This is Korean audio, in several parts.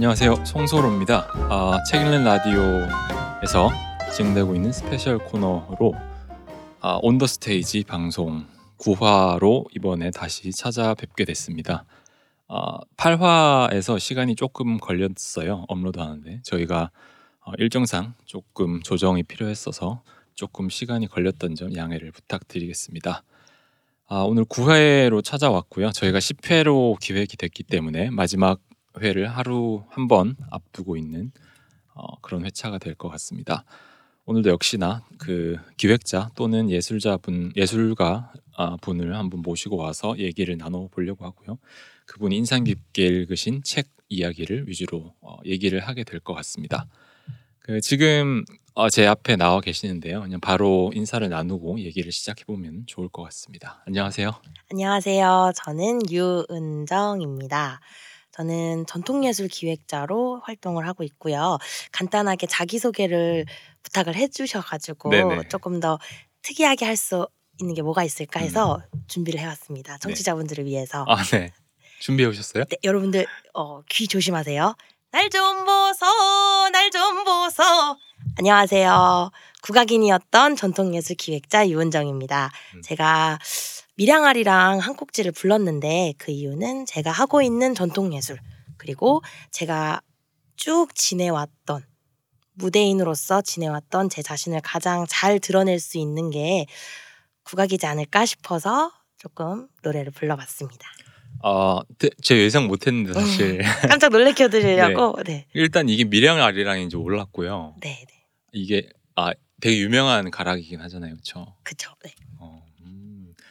안녕하세요. 송소로입니다. 아, 책 읽는 라디오에서 진행되고 있는 스페셜 코너로 아, On the Stage 방송 9화로 이번에 다시 찾아뵙게 됐습니다. 아, 8화에서 시간이 조금 걸렸어요. 업로드하는데 저희가 어, 일정상 조금 조정이 필요했어서 조금 시간이 걸렸던 점 양해를 부탁드리겠습니다. 아, 오늘 9회로 찾아왔고요. 저희가 10회로 기획이 됐기 때문에 마지막 회를 하루 한 번 앞두고 있는 어, 그런 회차가 될 것 같습니다. 오늘도 역시나 그 기획자 또는 예술자 분 예술가 아, 분을 한번 모시고 와서 얘기를 나눠 보려고 하고요. 그분이 인상 깊게 읽으신 책 이야기를 위주로 어, 얘기를 하게 될 것 같습니다. 그 지금 어, 제 앞에 나와 계시는데요. 그냥 바로 인사를 나누고 얘기를 시작해 보면 좋을 것 같습니다. 안녕하세요. 안녕하세요. 저는 유은정입니다. 저는 전통예술 기획자로 활동을 하고 있고요. 간단하게 자기소개를 부탁을 해주셔가지고 네네. 조금 더 특이하게 할 수 있는 게 뭐가 있을까 해서 음. 준비를 해왔습니다. 청취자분들을 위해서. 아, 네. 준비해 오셨어요? 네, 여러분들 어, 귀 조심하세요. 날 좀 보소, 날 좀 보소. 안녕하세요. 국악인이었던 전통예술 기획자 유은정입니다. 음. 제가 미량아리랑 한 꼭지를 불렀는데 그 이유는 제가 하고 있는 전통예술 그리고 제가 쭉 지내왔던 무대인으로서 지내왔던 제 자신을 가장 잘 드러낼 수 있는 게 국악이지 않을까 싶어서 조금 노래를 불러봤습니다. 아, 네, 제 예상 못했는데 사실 깜짝 놀래켜드리려고 네. 일단 이게 미량 아리랑인지 몰랐고요. 네, 네. 이게 아 되게 유명한 가락이긴 하잖아요, 그렇죠? 그쵸. 네.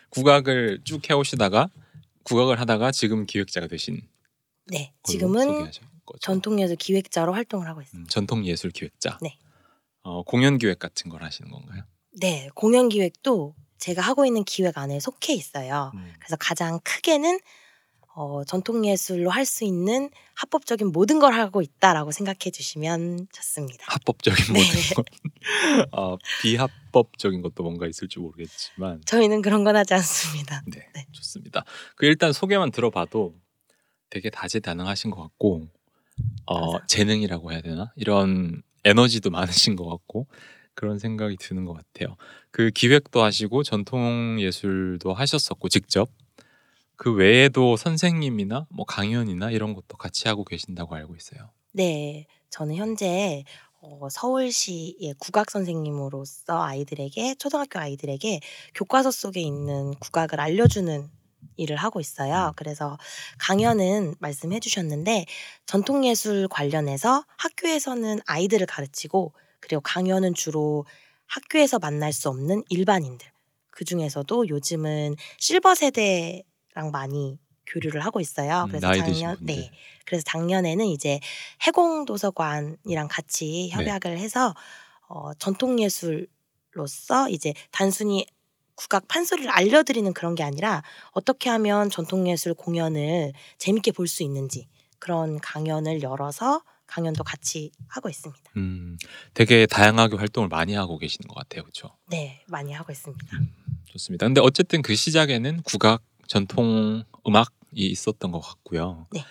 국악을 쭉 해오시다가 국악을 하다가 지금 기획자가 되신 네. 지금은. 전통예술 기획자로 활동을 하고 있습니다. 음, 전통 예술 기획자. 네. 어, 공연 기획 같은 걸 하시는 건가요? 네. 공연 기획도 제가 하고 있는 기획 안에 속해 있어요. 음. 그래서 가장 크게는 어, 전통 예술로 할 수 있는 합법적인 모든 걸 하고 있다라고 생각해 주시면 좋습니다. 합법적인 네. 모든 것, 아, 비합법적인 것도 뭔가 있을지 모르겠지만, 저희는 그런 건 하지 않습니다. 네, 네. 좋습니다. 그 일단 소개만 들어봐도 되게 다재다능하신 것 같고, 어. 재능이라고 해야 되나 이런 에너지도 많으신 것 같고 그런 생각이 드는 것 같아요. 그 기획도 하시고 전통 예술도 하셨었고 직접 그 외에도 선생님이나 뭐 강연이나 이런 것도 같이 하고 계신다고 알고 있어요. 네. 저는 현재 어, 서울시의 국악 선생님으로서 아이들에게 초등학교 아이들에게 교과서 속에 있는 국악을 알려주는 일을 하고 있어요. 그래서 강연은 말씀해 주셨는데 전통 예술 관련해서 학교에서는 아이들을 가르치고 그리고 강연은 주로 학교에서 만날 수 없는 일반인들 그 중에서도 요즘은 실버 세대 랑 많이 교류를 하고 있어요. 음, 그래서 나이 드신 작년 분들. 네 그래서 작년에는 이제 해공 도서관이랑 같이 협약을 해서 어, 전통 예술로서 이제 단순히 국악 판소리를 알려드리는 그런 게 아니라 어떻게 하면 전통 예술 공연을 재밌게 볼 수 있는지 그런 강연을 열어서 강연도 같이 하고 있습니다. 음, 되게 다양하게 활동을 많이 하고 계시는 것 같아요, 그렇죠? 네, 많이 하고 있습니다. 좋습니다. 근데 어쨌든 그 시작에는 국악 전통 음악이 있었던 것 같고요. 네.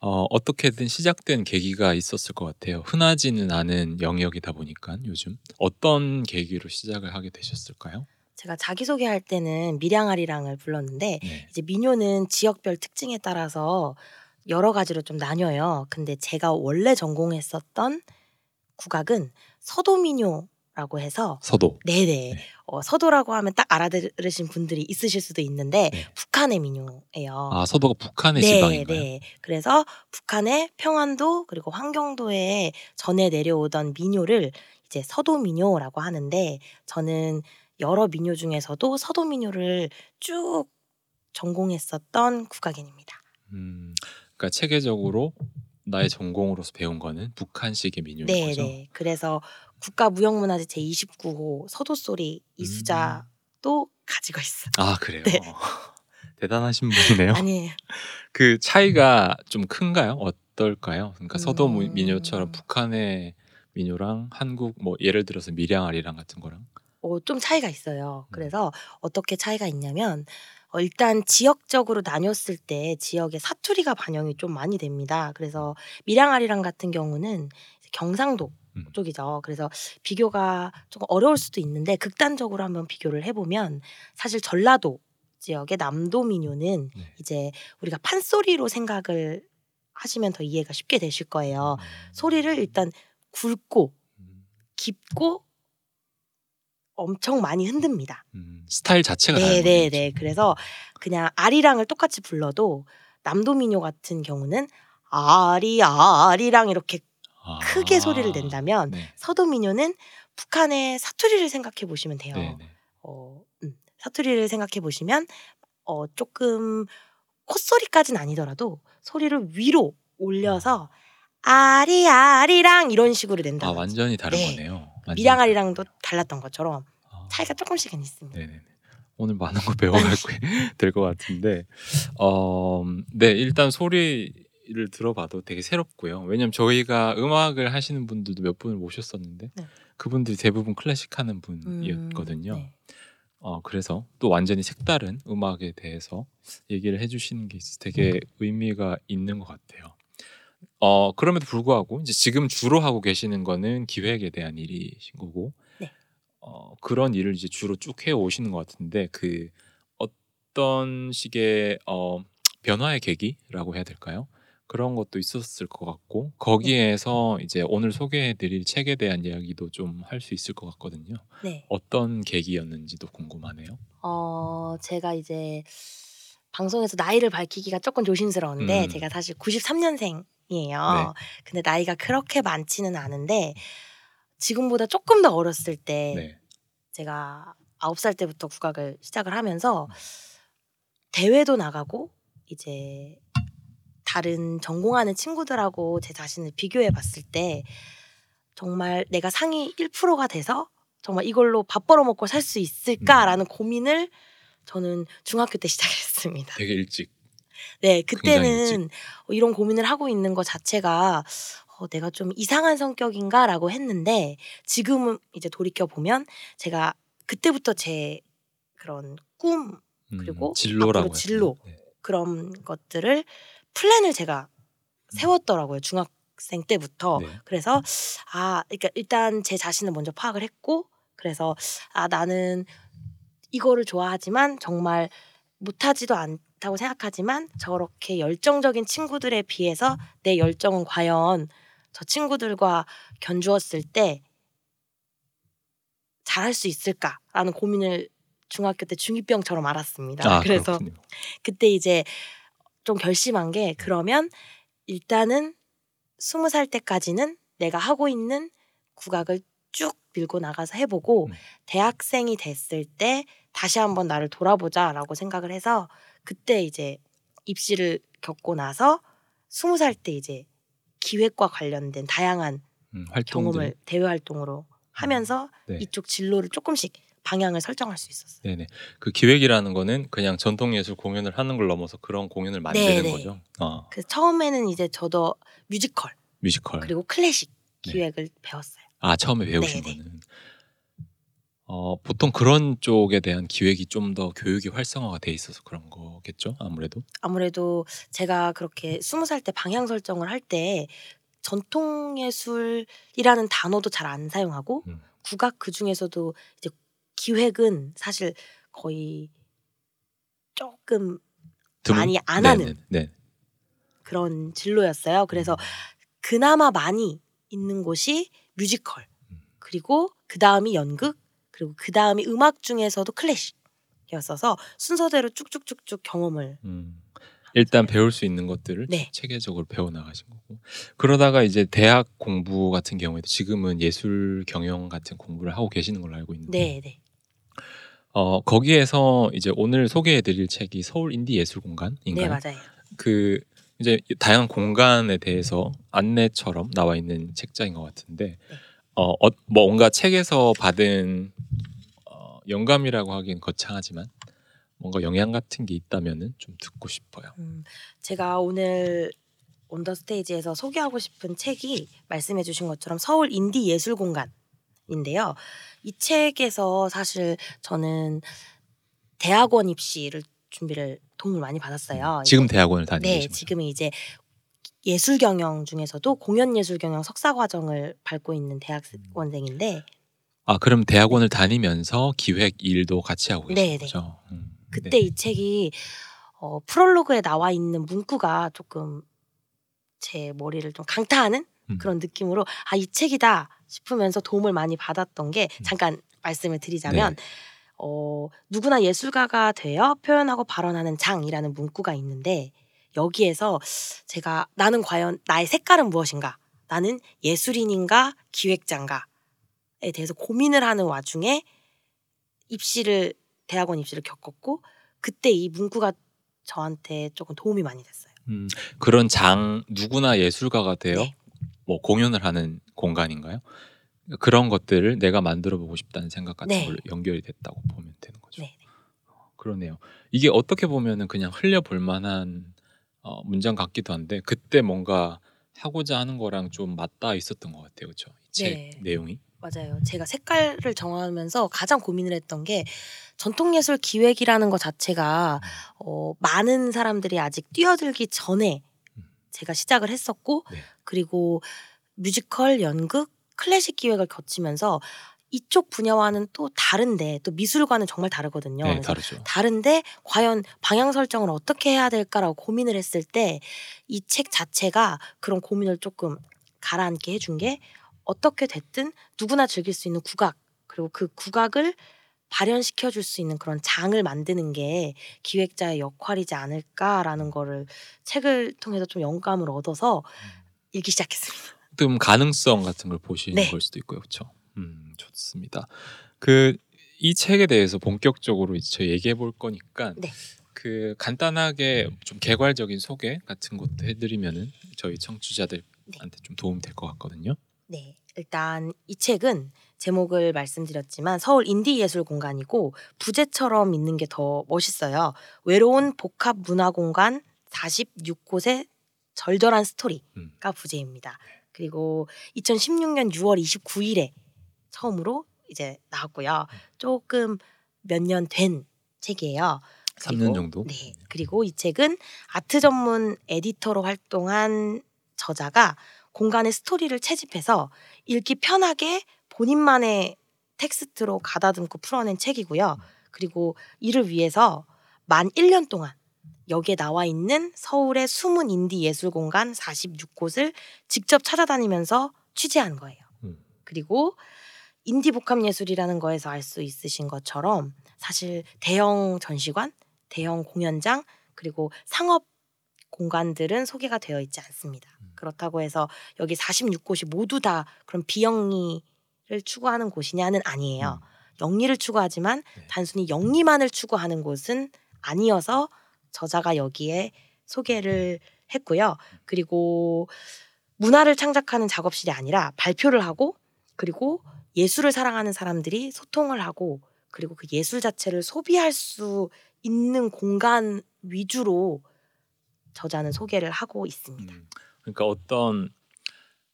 어, 어떻게든 시작된 계기가 있었을 것 같아요. 흔하지는 않은 영역이다 보니까 요즘 어떤 계기로 시작을 하게 되셨을까요? 제가 자기소개할 때는 미량아리랑을 불렀는데 네. 이제 민요는 지역별 특징에 따라서 여러 가지로 좀 나뉘어요. 근데 제가 원래 전공했었던 국악은 서도민요 라고 해서 서도. 네네 네. 어, 서도라고 하면 딱 알아들으신 분들이 있으실 수도 있는데 네. 북한의 민요예요. 아 서도가 북한의 네, 지방인가요? 네. 그래서 북한의 평안도 그리고 환경도에 전해 내려오던 민요를 이제 서도 민요라고 하는데 저는 여러 민요 중에서도 서도 민요를 쭉 전공했었던 국악인입니다. 음, 그러니까 체계적으로 나의 전공으로서 배운 거는 북한식의 민요인 네, 거죠. 네. 그래서 국가무형문화재 제 29호 서도소리 이수자도 가지고 있어. 아 그래요. 네. 대단하신 분이네요. 아니에요. 그 차이가 좀 큰가요? 어떨까요? 그러니까 서도 음. 민요처럼 북한의 민요랑 한국 뭐 예를 들어서 밀양아리랑 같은 거랑 어, 좀 차이가 있어요. 음. 그래서 어떻게 차이가 있냐면 어, 일단 지역적으로 나뉘었을 때 지역의 사투리가 반영이 좀 많이 됩니다. 그래서 밀양아리랑 같은 경우는 경상도 음. 쪽이죠. 그래서 비교가 조금 어려울 수도 있는데 극단적으로 한번 비교를 해보면 사실 전라도 지역의 남도 민요는 네. 이제 우리가 판소리로 생각을 하시면 더 이해가 쉽게 되실 거예요. 소리를 일단 굵고 음, 깊고 엄청 많이 흔듭니다. 음, 스타일 자체가 네네네. 거죠. 그래서 그냥 아리랑을 똑같이 불러도 남도 민요 같은 경우는 아리 아리랑 이렇게 아, 크게 소리를 낸다면 네. 서도 민요는 북한의 사투리를 생각해 보시면 돼요. 네, 네. 어, 음, 사투리를 생각해 보시면 어, 조금 콧소리까지는 아니더라도 소리를 위로 올려서 아리 아리랑 이런 식으로 낸다. 아 완전히 다른 네. 거네요. 완전히 다른 거네요. 달랐던 것처럼 아, 차이가 조금씩은 있습니다. 네네네. 오늘 많은 거 배워갈 될것 같은데, 어, 네 일단 소리 를 들어봐도 되게 새롭고요. 왜냐면 저희가 음악을 하시는 분들도 몇 분을 모셨었는데, 네. 그분들이 대부분 클래식 하는 음, 분이었거든요. 네. 어, 그래서 또 완전히 색다른 음악에 대해서 얘기를 해주시는 게 있어서 되게 의미가 있는 것 같아요. 어, 그럼에도 불구하고 이제 지금 주로 하고 계시는 거는 기획에 대한 일이신 거고, 네. 어, 그런 일을 이제 주로 쭉 해 오시는 것 같은데 그 어떤 식의 어, 변화의 계기라고 해야 될까요? 그런 것도 있었을 것 같고 거기에서 이제 오늘 소개해드릴 책에 대한 이야기도 좀 할 수 있을 것 같거든요. 네. 어떤 계기였는지도 궁금하네요. 어, 제가 이제 방송에서 나이를 밝히기가 조금 조심스러운데 음. 제가 사실 93년생이에요. 네. 근데 나이가 그렇게 많지는 않은데 지금보다 조금 더 어렸을 때 네. 제가 9살 때부터 국악을 시작을 하면서 음. 대회도 나가고 이제 다른 전공하는 친구들하고 제 자신을 비교해 봤을 때 정말 내가 상위 1%가 돼서 정말 이걸로 밥 벌어 먹고 살 수 있을까라는 음. 고민을 저는 중학교 때 시작했습니다. 되게 일찍. 네, 그때는 어, 이런 고민을 하고 있는 것 자체가 어, 내가 좀 이상한 성격인가라고 했는데 지금은 이제 돌이켜 보면 제가 그때부터 제 그런 꿈 음, 그리고 진로라고 앞으로 진로. 네. 그런 것들을 플랜을 제가 세웠더라고요 중학생 때부터 네. 그래서 아 그러니까 일단 제 자신을 먼저 파악을 했고 그래서 아 나는 이거를 좋아하지만 정말 못하지도 않다고 생각하지만 저렇게 열정적인 친구들에 비해서 내 열정은 과연 저 친구들과 견주었을 때 잘할 수 있을까라는 고민을 중학교 때 중2병처럼 알았습니다. 아, 그래서 그렇군요. 그때 이제 좀 결심한 게 그러면 일단은 스무 살 때까지는 내가 하고 있는 국악을 쭉 밀고 나가서 해보고 음. 대학생이 됐을 때 다시 한번 나를 돌아보자라고 생각을 해서 그때 이제 입시를 겪고 나서 스무 살 때 이제 기획과 관련된 다양한 음. 경험을 대외 활동으로 하면서 네. 이쪽 진로를 조금씩 방향을 설정할 수 있었어요. 네네. 그 기획이라는 거는 그냥 전통 예술 공연을 하는 걸 넘어서 그런 공연을 만드는 네네. 거죠. 어, 그래서 처음에는 이제 저도 뮤지컬 뮤지컬. 그리고 클래식 네. 기획을 배웠어요. 아 처음에 배우신 네네. 거는. 어 보통 그런 쪽에 대한 기획이 좀 더 교육이 활성화가 돼 있어서 그런 거겠죠. 아무래도. 아무래도 제가 그렇게 스무 살 때 방향 설정을 할 때 전통 예술이라는 단어도 잘 안 사용하고 음. 국악 그 중에서도 이제 기획은 사실 거의 조금 드문- 많이 안 네네, 하는 네. 그런 진로였어요. 그래서 그나마 많이 있는 곳이 뮤지컬 음. 그리고 그 다음이 연극 그리고 그 다음이 음악 중에서도 클래식이었어서 순서대로 쭉쭉쭉쭉 경험을 음. 일단 배울 수 있는 것들을 네. 체계적으로 배워 나가신 거고. 그러다가 이제 대학 공부 같은 경우에도 지금은 예술 경영 같은 공부를 하고 계시는 걸로 알고 있는데. 네, 네. 어 거기에서 이제 오늘 소개해드릴 책이 서울 인디 예술 공간인가요? 네, 맞아요. 그 이제 다양한 공간에 대해서 안내처럼 나와 있는 책장인 것 같은데 네. 어, 어 뭔가 책에서 받은 어, 영감이라고 하기엔 거창하지만 뭔가 영향 같은 게 있다면은 좀 듣고 싶어요. 음, 제가 오늘 온더 스테이지에서 소개하고 싶은 책이 말씀해 주신 것처럼 서울 인디 예술 공간 인데요. 이 책에서 사실 저는 대학원 입시를 준비를 도움을 많이 받았어요. 지금 대학원을 다니고 네, 거죠? 지금은 이제 예술 경영 중에서도 공연 예술 경영 석사 과정을 밟고 있는 대학원생인데 아 그럼 대학원을 다니면서 기획 일도 같이 하고 계신 네, 네. 거죠? 음, 그때 네. 이 책이 어, 프롤로그에 나와 있는 문구가 조금 제 머리를 좀 강타하는 음. 그런 느낌으로 아 이 책이다 싶으면서 도움을 많이 받았던 게 음. 잠깐 말씀을 드리자면 네. 어, 누구나 예술가가 되어 표현하고 발언하는 장이라는 문구가 있는데 여기에서 제가 나는 과연 나의 색깔은 무엇인가? 나는 예술인인가 기획자인가에 대해서 고민을 하는 와중에 입시를 대학원 입시를 겪었고 그때 이 문구가 저한테 조금 도움이 많이 됐어요. 음, 그런 장 누구나 예술가가 되어 네. 뭐 공연을 하는 공간인가요? 그런 것들을 내가 만들어 보고 싶다는 생각 같은 네. 걸로 연결이 됐다고 보면 되는 거죠. 네. 그러네요. 이게 어떻게 보면은 그냥 흘려 볼 만한 어, 문장 같기도 한데 그때 뭔가 하고자 하는 거랑 좀 맞닿아 있었던 것 같아요, 그렇죠? 이책 네. 내용이. 맞아요. 제가 색깔을 정하면서 가장 고민을 했던 게 전통예술 기획이라는 것 자체가 어, 많은 사람들이 아직 뛰어들기 전에 음. 제가 시작을 했었고 네. 그리고 뮤지컬, 연극, 클래식 기획을 거치면서 이쪽 분야와는 또 다른데 또 미술과는 정말 다르거든요. 네, 다르죠. 다른데 과연 방향 설정을 어떻게 해야 될까라고 고민을 했을 때 이 책 자체가 그런 고민을 조금 가라앉게 해준 게 어떻게 됐든 누구나 즐길 수 있는 국악 그리고 그 국악을 발현시켜 줄 수 있는 그런 장을 만드는 게 기획자의 역할이지 않을까라는 거를 책을 통해서 좀 영감을 얻어서 읽기 시작했습니다. 좀 가능성 같은 걸 보시는 네. 걸 수도 있고요, 그렇죠? 음, 좋습니다. 그 이 책에 대해서 본격적으로 이제 저희 얘기해 볼 거니까 네. 그 간단하게 좀 개괄적인 소개 같은 것도 해드리면은 저희 청취자들한테 좀 도움 될것 같거든요. 네. 일단 이 책은 제목을 말씀드렸지만 서울 인디 예술 공간이고 부제처럼 있는 게 더 멋있어요. 외로운 복합 문화 공간 46곳의 절절한 스토리가 음. 부제입니다. 그리고 2016년 6월 29일에 처음으로 이제 나왔고요. 조금 몇 년 된 책이에요. 3년 정도. 네. 그리고 이 책은 아트 전문 에디터로 활동한 저자가 공간의 스토리를 채집해서 읽기 편하게 본인만의 텍스트로 가다듬고 풀어낸 책이고요. 그리고 이를 위해서 만 1년 동안 여기에 나와 있는 서울의 숨은 인디 예술 공간 46곳을 직접 찾아다니면서 취재한 거예요. 음. 그리고 인디 복합 예술이라는 거에서 알 수 있으신 것처럼 사실 대형 전시관, 대형 공연장 그리고 상업 공간들은 소개가 되어 있지 않습니다. 음. 그렇다고 해서 여기 46곳이 모두 다 그런 비영리를 추구하는 곳이냐는 아니에요. 영리를 추구하지만 네. 단순히 영리만을 추구하는 곳은 아니어서 저자가 여기에 소개를 했고요. 그리고 문화를 창작하는 작업실이 아니라 발표를 하고 그리고 예술을 사랑하는 사람들이 소통을 하고 그리고 그 예술 자체를 소비할 수 있는 공간 위주로 저자는 소개를 하고 있습니다. 음, 그러니까 어떤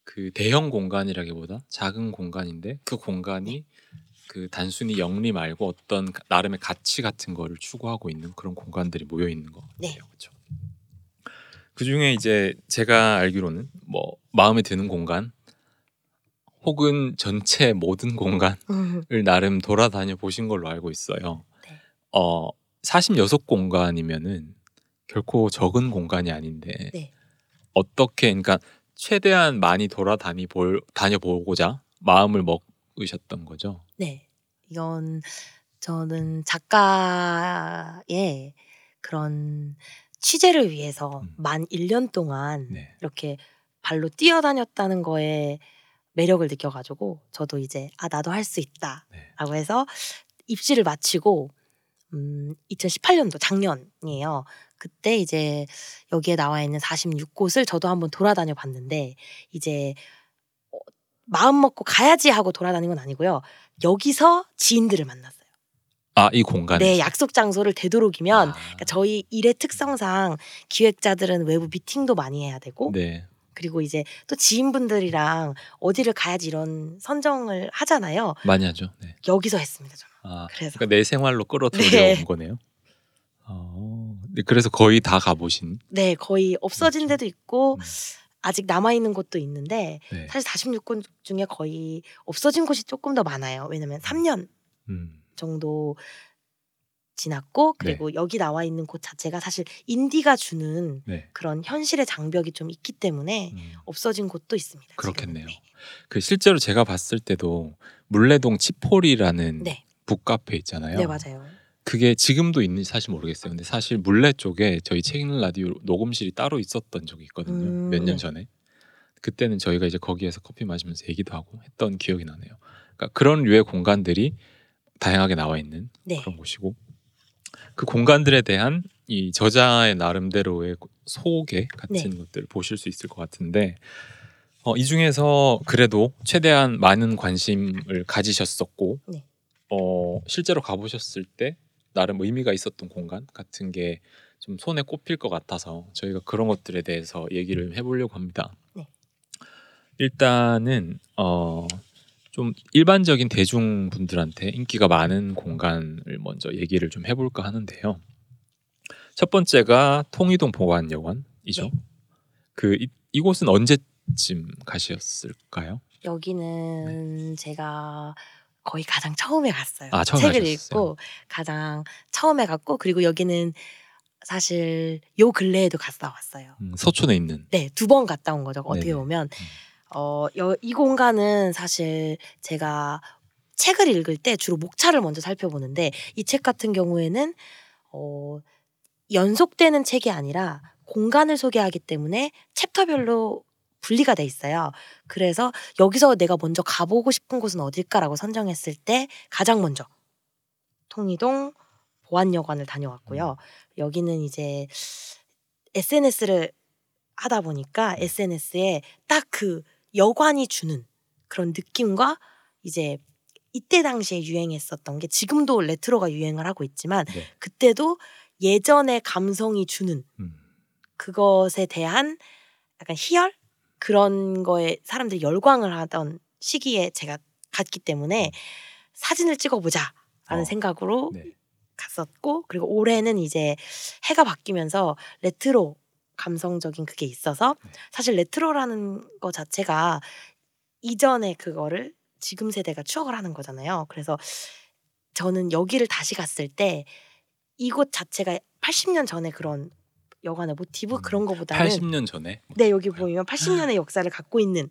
그 대형 공간이라기보다 작은 공간인데 그 공간이 그 단순히 영리 말고 어떤 가- 나름의 가치 같은 거를 추구하고 있는 그런 공간들이 모여 있는 것 같아요. 네. 그렇죠. 그 중에 이제 제가 알기로는 뭐 마음에 드는 공간 혹은 전체 모든 공간을 나름 돌아다녀 보신 걸로 알고 있어요. 네. 어 46 공간이면은 결코 적은 공간이 아닌데 네. 어떻게 그러니까 최대한 많이 돌아다니 볼 다녀보고자 마음을 먹으셨던 거죠. 네. 이건 저는 작가의 그런 취재를 위해서 음. 만 1년 동안 네. 이렇게 발로 뛰어다녔다는 거에 매력을 느껴가지고 저도 이제 아 나도 할 수 있다라고 네. 해서 입시를 마치고 음 2018년도 작년이에요. 그때 이제 여기에 나와 있는 46곳을 저도 한번 돌아다녀 봤는데 이제 어, 마음 먹고 가야지 하고 돌아다닌 건 아니고요. 여기서 지인들을 만났어요. 아 이 공간에 네, 약속 장소를 되도록이면 아, 그러니까 저희 일의 특성상 기획자들은 외부 미팅도 많이 해야 되고 네. 그리고 이제 또 지인분들이랑 어디를 가야지 이런 선정을 하잖아요. 많이 하죠. 네. 여기서 했습니다, 저는. 아, 그래서. 그러니까 내 생활로 끌어들여 네. 온 거네요. 어, 네, 그래서 거의 다 가보신. 네, 거의 없어진 그렇죠. 데도 있고 음, 아직 남아 있는 곳도 있는데 네. 사실 46곳 중에 거의 없어진 곳이 조금 더 많아요. 왜냐면 3년 음, 정도 지났고 네. 그리고 여기 나와 있는 곳 자체가 사실 인디가 주는 네. 그런 현실의 장벽이 좀 있기 때문에 음. 없어진 곳도 있습니다. 그렇겠네요. 네. 그 실제로 제가 봤을 때도 물레동 치포리라는 네. 북카페 있잖아요. 네, 맞아요. 그게 지금도 있는지 사실 모르겠어요. 근데 사실 물레 쪽에 저희 책 읽는 라디오 녹음실이 따로 있었던 적이 있거든요. 음, 몇년 네. 전에. 그때는 저희가 이제 거기에서 커피 마시면서 얘기도 하고 했던 기억이 나네요. 그러니까 그런 류의 공간들이 다양하게 나와 있는 네. 그런 곳이고 그 공간들에 대한 이 저자의 나름대로의 소개 같은 네. 것들을 보실 수 있을 것 같은데 어, 이 중에서 그래도 최대한 많은 관심을 가지셨었고 네. 어, 실제로 가보셨을 때 나름 의미가 있었던 공간 같은 게 좀 손에 꼽힐 것 같아서 저희가 그런 것들에 대해서 얘기를 해보려고 합니다. 네. 일단은 어, 좀 일반적인 대중분들한테 인기가 많은 공간을 먼저 얘기를 좀 해볼까 하는데요. 첫 번째가 통이동 보관여관이죠. 네. 그 이, 이곳은 언제쯤 가셨을까요? 여기는 제가 거의 가장 처음에 갔어요. 아, 처음 책을 가셨어요. 읽고 가장 처음에 갔고 그리고 여기는 사실 요 근래에도 갔다 왔어요. 음, 서촌에 있는. 네, 두 번 갔다 온 거죠. 어떻게 네네. 보면 어, 여, 이 공간은 사실 제가 책을 읽을 때 주로 목차를 먼저 살펴보는데 이 책 같은 경우에는 어, 연속되는 책이 아니라 공간을 소개하기 때문에 챕터별로 분리가 돼 있어요. 그래서 여기서 내가 먼저 가보고 싶은 곳은 어딜까라고 선정했을 때 가장 먼저 통이동 보안여관을 다녀왔고요. 여기는 이제 SNS를 하다 보니까 SNS에 딱 그 여관이 주는 그런 느낌과 이제 이때 당시에 유행했었던 게 지금도 레트로가 유행을 하고 있지만 네. 그때도 예전의 감성이 주는 음. 그것에 대한 약간 희열 그런 거에 사람들이 열광을 하던 시기에 제가 갔기 때문에 사진을 찍어보자라는 어, 생각으로 네. 갔었고 그리고 올해는 이제 해가 바뀌면서 레트로 감성적인 그게 있어서 네. 사실 레트로라는 거 자체가 이전의 그거를 지금 세대가 추억을 하는 거잖아요. 그래서 저는 여기를 다시 갔을 때 이곳 자체가 80년 전에 그런 여관의 모티브 음, 그런 거보다는 80년 전에. 네 여기 보면 80년의 역사를 갖고 있는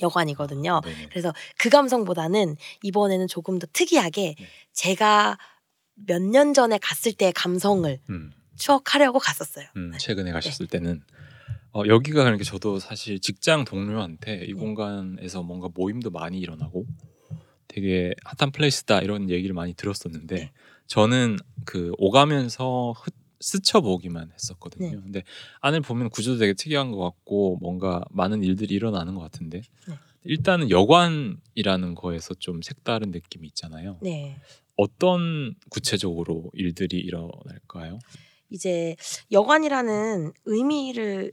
여관이거든요. 네네. 그래서 그 감성보다는 이번에는 조금 더 특이하게 네. 제가 몇 년 전에 갔을 때의 감성을 음, 추억하려고 갔었어요. 음, 네. 최근에 가셨을 때는 어, 여기가 그러니까 저도 사실 직장 동료한테 이 네. 공간에서 뭔가 모임도 많이 일어나고 되게 핫한 플레이스다 이런 얘기를 많이 들었었는데 네. 저는 그 오가면서 흩- 스쳐보기만 했었거든요. 네. 근데 안을 보면 구조도 되게 특이한 것 같고 뭔가 많은 일들이 일어나는 것 같은데 네. 일단은 여관이라는 거에서 좀 색다른 느낌이 있잖아요. 네. 어떤 구체적으로 일들이 일어날까요? 이제 여관이라는 의미를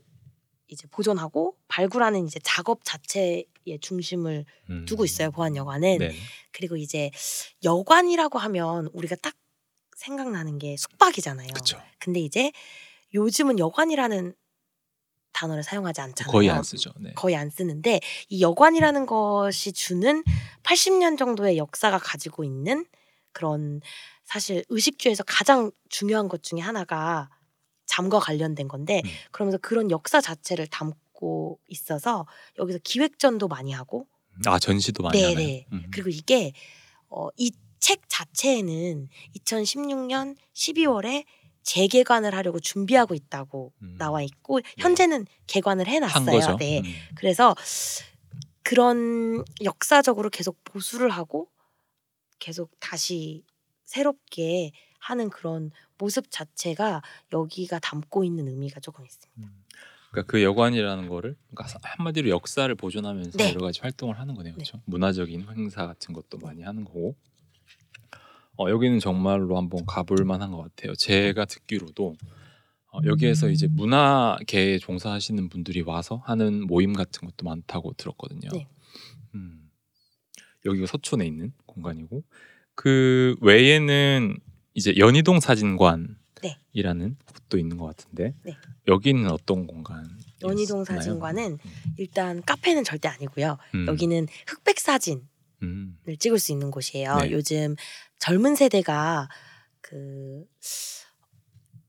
이제 보존하고 발굴하는 이제 작업 자체에 중심을 음. 두고 있어요 보안 여관은 네. 그리고 이제 여관이라고 하면 우리가 딱 생각나는 게 숙박이잖아요. 그렇죠. 근데 이제 요즘은 여관이라는 단어를 사용하지 않잖아요. 거의 안 쓰죠. 네. 거의 안 쓰는데 이 여관이라는 것이 주는 80년 정도의 역사가 가지고 있는 그런 사실 의식주에서 가장 중요한 것 중에 하나가 잠과 관련된 건데 음. 그러면서 그런 역사 자체를 담고 있어서 여기서 기획전도 많이 하고 아 전시도 많이 네네. 하나요? 음. 그리고 이게 어, 이 책 자체에는 2016년 12월에 재개관을 하려고 준비하고 있다고 음. 나와 있고 현재는 개관을 한 해놨어요. 네. 음. 그래서 그런 역사적으로 계속 보수를 하고 계속 다시 새롭게 하는 그런 모습 자체가 여기가 담고 있는 의미가 조금 있습니다. 음. 그러니까 그 여관이라는 거를 그러니까 한마디로 역사를 보존하면서 네. 여러 가지 활동을 하는 거네요. 네. 그렇죠? 문화적인 행사 같은 것도 많이 하는 거고. 어, 여기는 정말로 한번 가볼 만한 것 같아요. 제가 듣기로도 어, 여기에서 이제 문화계에 종사하시는 분들이 와서 하는 모임 같은 것도 많다고 들었거든요. 네. 음, 여기가 서촌에 있는 공간이고 그 외에는 이제 연희동 사진관이 곳이라는 곳도 있는 것 같은데 네. 여기는 어떤 공간? 연희동 사진관은 일단 카페는 절대 아니고요. 음, 여기는 흑백 사진을 음, 찍을 수 있는 곳이에요. 네. 요즘 젊은 세대가 그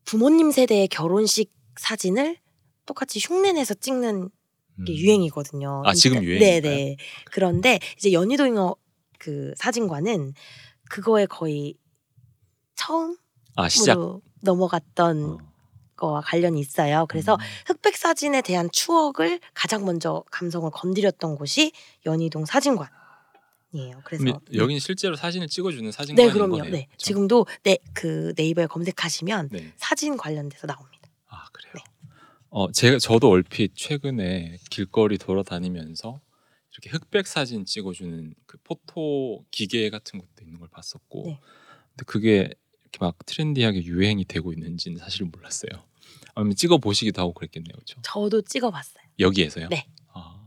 부모님 세대의 결혼식 사진을 똑같이 흉내내서 찍는 게 음. 유행이거든요. 아, 지금 유행인가요? 네네. 그런데 이제 연희동 그 사진관은 그거에 거의 처음으로 아 시작. 넘어갔던 어. 거와 관련이 있어요. 그래서 음. 흑백 사진에 대한 추억을 가장 먼저 감성을 건드렸던 곳이 연희동 사진관 이에요. 그래서 그럼 여기는 실제로 사진을 찍어주는 네 사진관인 그럼요. 거네요. 네 그쵸? 지금도 네 그 네이버에 검색하시면 네. 사진 관련돼서 나옵니다. 아 그래요. 네. 어 제가 저도 얼핏 최근에 길거리 돌아다니면서 이렇게 흑백 사진 찍어주는 그 포토 기계 같은 것도 있는 걸 봤었고, 네. 근데 그게 이렇게 막 트렌디하게 유행이 되고 있는지는 사실 몰랐어요. 아니면 찍어 보시기도 하고 그랬겠네요, 그렇죠? 저도 찍어봤어요. 여기에서요? 네. 아,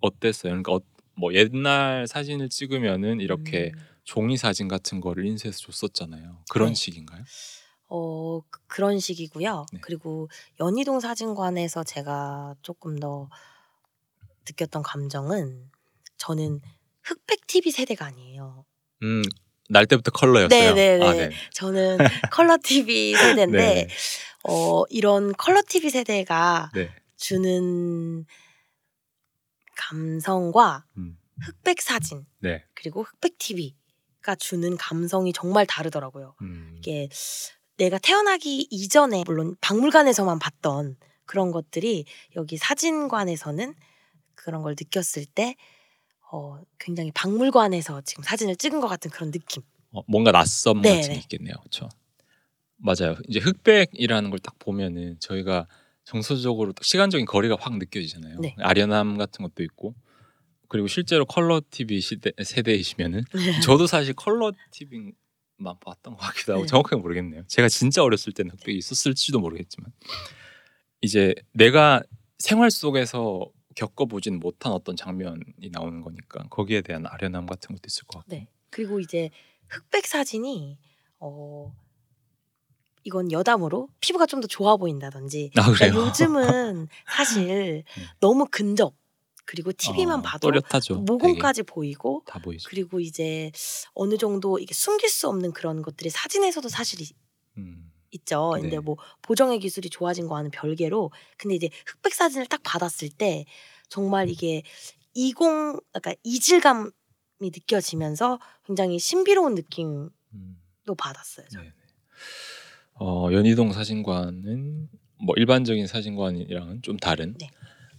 어땠어요? 그러니까 어, 뭐 옛날 사진을 찍으면은 이렇게 음, 종이 사진 같은 거를 인쇄해서 줬었잖아요. 그런 네. 식인가요? 어 그- 그런 식이고요. 네. 그리고 연희동 사진관에서 제가 조금 더 느꼈던 감정은 저는 흑백 TV 세대가 아니에요. 음, 날 때부터 컬러였어요. 네네네. 아, 네. 저는 컬러 TV 세대인데 네. 어 이런 컬러 TV 세대가 네. 주는 감성과 음, 흑백 사진 네. 그리고 흑백 TV가 주는 감성이 정말 다르더라고요. 음, 이게 내가 태어나기 이전에 물론 박물관에서만 봤던 그런 것들이 여기 사진관에서는 그런 걸 느꼈을 때 어, 굉장히 박물관에서 지금 사진을 찍은 것 같은 그런 느낌. 어, 뭔가 낯섦 네, 같은 게 네. 있겠네요. 그렇죠. 맞아요. 이제 흑백이라는 걸 딱 보면은 저희가 정서적으로 딱 시간적인 거리가 확 느껴지잖아요. 네. 아련함 같은 것도 있고 그리고 실제로 컬러 TV 시대, 세대이시면은 네. 저도 사실 컬러 TV만 봤던 것 같기도 하고 네. 정확하게 모르겠네요. 제가 진짜 어렸을 때는 흑백이 있었을지도 모르겠지만 이제 내가 생활 속에서 겪어보진 못한 어떤 장면이 나오는 거니까 거기에 대한 아련함 같은 것도 있을 것 같고 네. 그리고 이제 흑백 사진이 어 이건 여담으로 피부가 좀 더 좋아 보인다든지 아? 그러니까 요즘은 사실 너무 근접 그리고 TV만 어, 봐도 또렷하죠. 모공까지 보이고 되게 다 보이죠. 그리고 이제 어느 정도 이게 숨길 수 없는 그런 것들이 사진에서도 사실 이- 음, 있죠. 근데 네. 뭐 보정의 기술이 좋아진 거와는 별개로 근데 이제 흑백 사진을 딱 받았을 때 정말 이게 이공 그러니까 이질감이 느껴지면서 굉장히 신비로운 느낌도 음, 받았어요. 저는. 네. 어, 연희동 사진관은 뭐 일반적인 사진관이랑은 좀 다른. 네.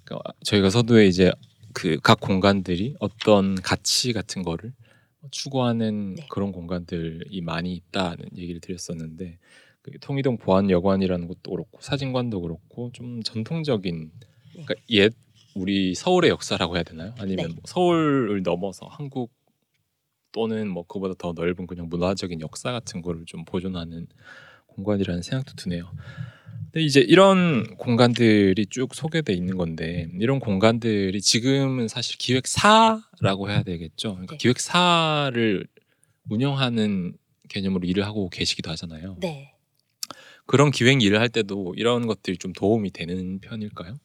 그러니까 저희가 서두에 이제 그 각 공간들이 어떤 가치 같은 거를 추구하는 네. 그런 공간들이 많이 있다는 얘기를 드렸었는데 그 통이동 보안여관이라는 것도 그렇고 사진관도 그렇고 좀 전통적인 그러니까 옛 우리 서울의 역사라고 해야 되나요? 아니면 네. 뭐 서울을 넘어서 한국 또는 뭐 그보다 더 넓은 그냥 문화적인 역사 같은 거를 좀 보존하는 공간이라는 생각도 드네요. 근데 이제 이런 공간들이 쭉 소개돼 있는 건데 이런 공간들이 지금은 사실 기획사라고 해야 되겠죠. 그러니까 네. 기획사를 운영하는 개념으로 일을 하고 계시기도 하잖아요. 네. 그런 기획 일을 할 때도 이런 것들이 좀 도움이 되는 편일까요?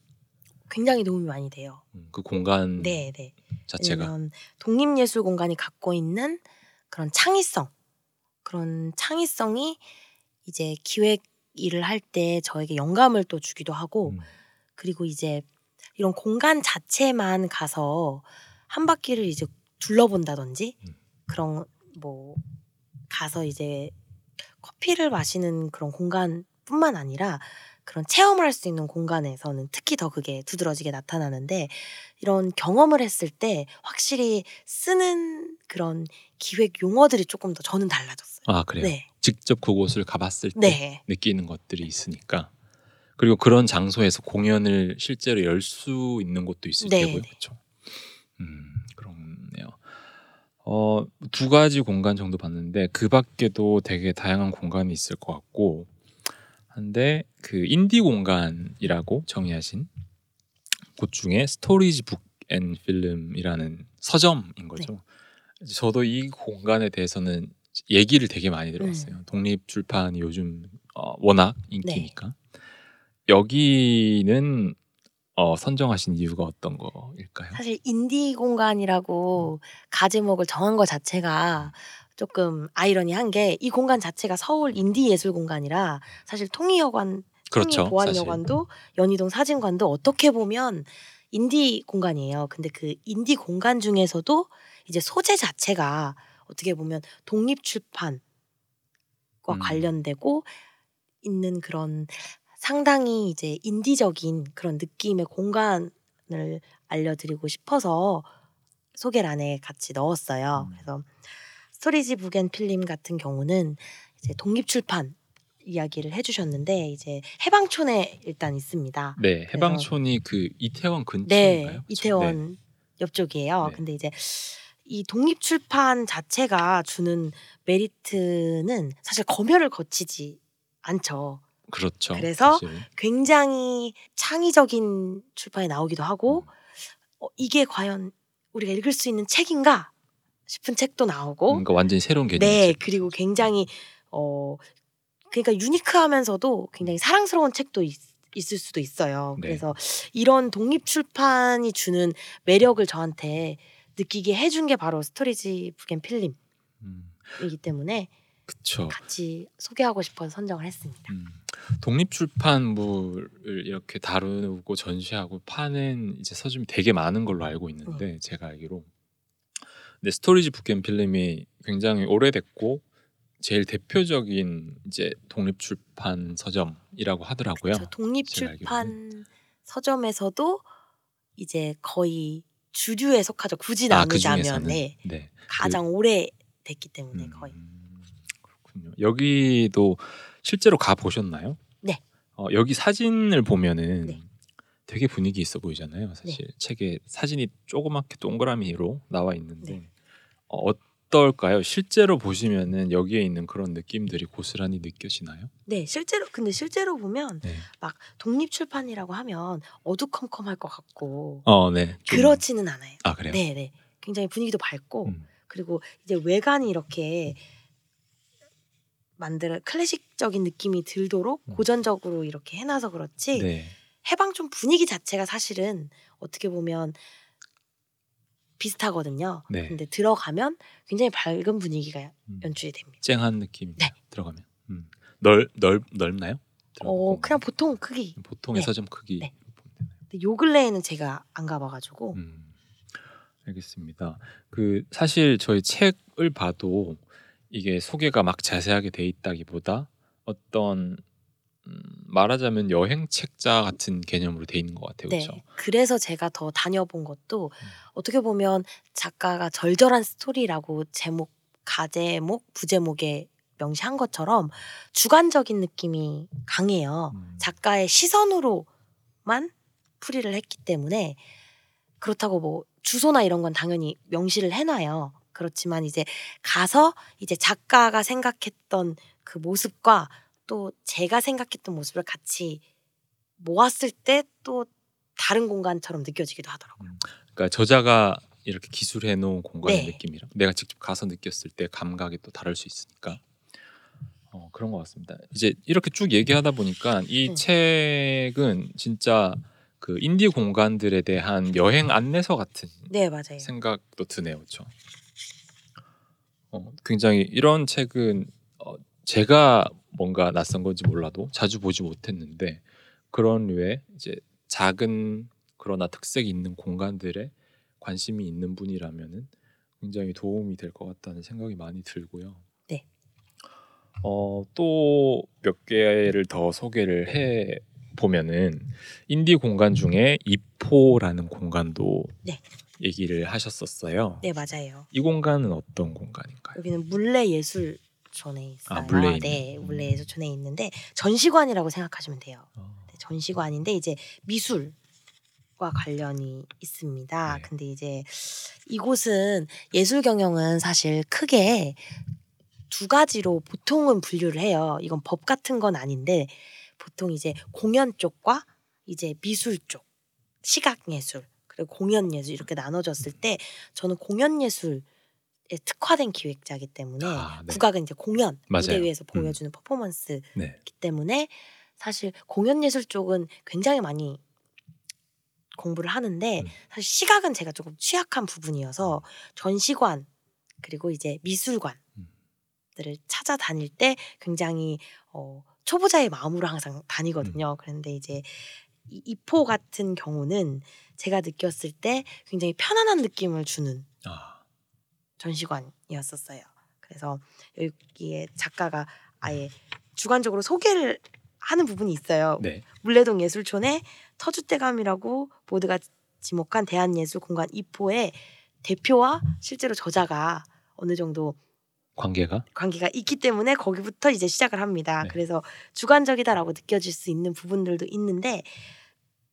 굉장히 도움이 많이 돼요. 음, 그 공간 네, 네. 자체가 왜냐면 독립예술 공간이 갖고 있는 그런 창의성, 그런 창의성이 이제 기획 일을 할 때 저에게 영감을 또 주기도 하고 음, 그리고 이제 이런 공간 자체만 가서 한 바퀴를 이제 둘러본다든지 음. 그런 뭐 가서 이제 커피를 마시는 그런 공간뿐만 아니라 그런 체험을 할수 있는 공간에서는 특히 더 그게 두드러지게 나타나는데 이런 경험을 했을 때 확실히 쓰는 그런 기획 용어들이 조금 더 저는 달라졌어요. 아 그래요. 네. 직접 그곳을 가봤을 때 네. 느끼는 것들이 있으니까 그리고 그런 장소에서 공연을 실제로 열 수 있는 곳도 있을 네, 테고요, 네. 그렇죠? 음. 어, 두 가지 공간 정도 봤는데 그 밖에도 되게 다양한 공간이 있을 것 같고 한데 그 인디 공간이라고 정의하신 곳 중에 Storage Book and Film이라는 서점인 거죠. 저도 이 공간에 대해서는 얘기를 되게 많이 들어봤어요. 독립 출판이 요즘 어, 워낙 인기니까 여기는 어, 선정하신 이유가 어떤 거일까요? 사실 인디 공간이라고 가제목을 정한 것 자체가 조금 아이러니한 게 이 공간 자체가 서울 인디 예술 공간이라 사실 통일여관 그렇죠. 보안여관도 연희동 사진관도 어떻게 보면 인디 공간이에요. 근데 그 인디 공간 중에서도 이제 소재 자체가 어떻게 보면 독립 출판과 음. 관련되고 있는 그런 상당히 이제 인디적인 그런 느낌의 공간을 알려드리고 싶어서 소개란에 같이 넣었어요. 음. 그래서 스토리지 북앤 필름 같은 경우는 이제 독립 출판 이야기를 해주셨는데 이제 해방촌에 일단 있습니다. 네, 해방촌이 그 이태원 근처인가요? 네, 그쵸? 이태원 옆쪽이에요. 네. 근데 이제 이 독립 출판 자체가 주는 메리트는 사실 검열을 거치지 않죠. 네, 그렇죠. 그래서 사실. 굉장히 창의적인 출판이 나오기도 하고 어, 이게 과연 우리가 읽을 수 있는 책인가 싶은 책도 나오고 그러니까 완전히 새로운 개념이죠. 네 그리고 굉장히 어 그러니까 유니크하면서도 굉장히 사랑스러운 책도 있, 있을 수도 있어요. 네. 그래서 이런 독립 출판이 주는 매력을 저한테 느끼게 해준 게 바로 스토리지 북앤 필름이기 음, 때문에 그쵸. 같이 소개하고 싶어서 선정을 했습니다. 음, 독립 출판물을 이렇게 다루고 전시하고 파는 이제 서점이 되게 많은 걸로 알고 있는데 제가 알기로 근데 스토리지 북앤 필름이 굉장히 오래됐고 제일 대표적인 이제 독립 출판 서점이라고 하더라고요. 저 독립 출판 서점에서도 이제 거의 주류에 속하죠. 굳이 아, 그 나누자면 중에서는? 네, 네. 가장 오래 됐기 때문에 거의 음, 그렇군요. 여기도 실제로 가 보셨나요? 네. 어, 여기 사진을 보면은 네. 되게 분위기 있어 보이잖아요. 사실 책에 사진이 조그맣게 동그라미로 나와 있는데 네. 어, 어떨까요? 실제로 보시면은 여기에 있는 그런 느낌들이 고스란히 느껴지나요? 네 실제로 근데 실제로 보면 네. 막 독립 출판이라고 하면 어두컴컴할 것 같고 어, 네. 좀- 그렇지는 않아요. 아 그래요? 네, 네. 굉장히 분위기도 밝고 음, 그리고 이제 외관이 이렇게 만들어 클래식적인 느낌이 들도록 음. 고전적으로 이렇게 해놔서 그렇지 네. 해방촌 분위기 자체가 사실은 어떻게 보면 비슷하거든요. 네. 근데 들어가면 굉장히 밝은 분위기가 음, 연출이 됩니다. 쨍한 느낌이 네. 들어가면 음. 넓, 넓, 넓나요? 어. 그냥 보통 크기. 보통의 네. 서점 크기 네. 근데 요 근래에는 제가 안 가봐가지고 음, 알겠습니다. 그 사실 저희 책을 봐도 이게 소개가 막 자세하게 돼 있다기보다 어떤 음, 말하자면 여행 책자 같은 개념으로 돼 있는 것 같아요. 네. 그렇죠? 그래서 제가 더 다녀본 것도 어떻게 보면 작가가 절절한 스토리라고 제목, 가제목, 부제목에 명시한 것처럼 주관적인 느낌이 강해요. 음, 작가의 시선으로만 풀이를 했기 때문에 그렇다고 뭐 주소나 이런 건 당연히 명시를 해놔요. 그렇지만 이제 가서 이제 작가가 생각했던 그 모습과 또 제가 생각했던 모습을 같이 모았을 때 또 다른 공간처럼 느껴지기도 하더라고요. 그러니까 저자가 이렇게 기술해 놓은 공간의 네. 느낌이랑 내가 직접 가서 느꼈을 때 감각이 또 다를 수 있으니까 어, 그런 것 같습니다. 이제 이렇게 쭉 얘기하다 보니까 이 네. 책은 진짜 그 인디 공간들에 대한 여행 안내서 같은 네. 생각도 드네요, 그렇죠? 어, 굉장히 이런 책은 어, 제가 뭔가 낯선 건지 몰라도 자주 보지 못했는데 그런 류의 이제 작은 그러나 특색이 있는 공간들에 관심이 있는 분이라면은 굉장히 도움이 될 것 같다는 생각이 많이 들고요. 네. 어, 또 몇 개를 더 소개를 해 보면은 인디 공간 중에 이포라는 공간도 네. 얘기를 하셨었어요. 네, 맞아요. 이 공간은 어떤 공간인가요? 여기는 물레 예술 촌에 있어요. 아, 물레에 네, 있는. 물레 예술 촌에 있는데 전시관이라고 생각하시면 돼요. 어, 네, 전시관인데 이제 미술 과 관련이 있습니다. 네. 근데 이제 이곳은 예술 경영은 사실 크게 두 가지로 보통은 분류를 해요. 이건 법 같은 건 아닌데 보통 이제 공연 쪽과 이제 미술 쪽, 시각 예술 공연 예술 이렇게 나눠졌을 때 저는 공연 예술에 특화된 기획자이기 때문에 아, 네. 국악은 이제 공연 무대 맞아요. 위에서 음. 보여주는 퍼포먼스이기 네. 때문에 사실 공연 예술 쪽은 굉장히 많이 공부를 하는데 음. 사실 시각은 제가 조금 취약한 부분이어서 전시관 그리고 이제 미술관들을 음. 찾아다닐 때 굉장히 어, 초보자의 마음으로 항상 음. 다니거든요. 그런데 이제 이- 이포 같은 경우는 제가 느꼈을 때 굉장히 편안한 느낌을 주는 아, 전시관이었었어요. 그래서 여기에 작가가 아예 주관적으로 소개를 하는 부분이 있어요. 네. 물레동 예술촌의 터줏대감이라고 보드가 지목한 대한예술공간 이포의 대표와 실제로 저자가 어느 정도 관계가 관계가 있기 때문에 거기부터 이제 시작을 합니다. 네. 그래서 주관적이다라고 느껴질 수 있는 부분들도 있는데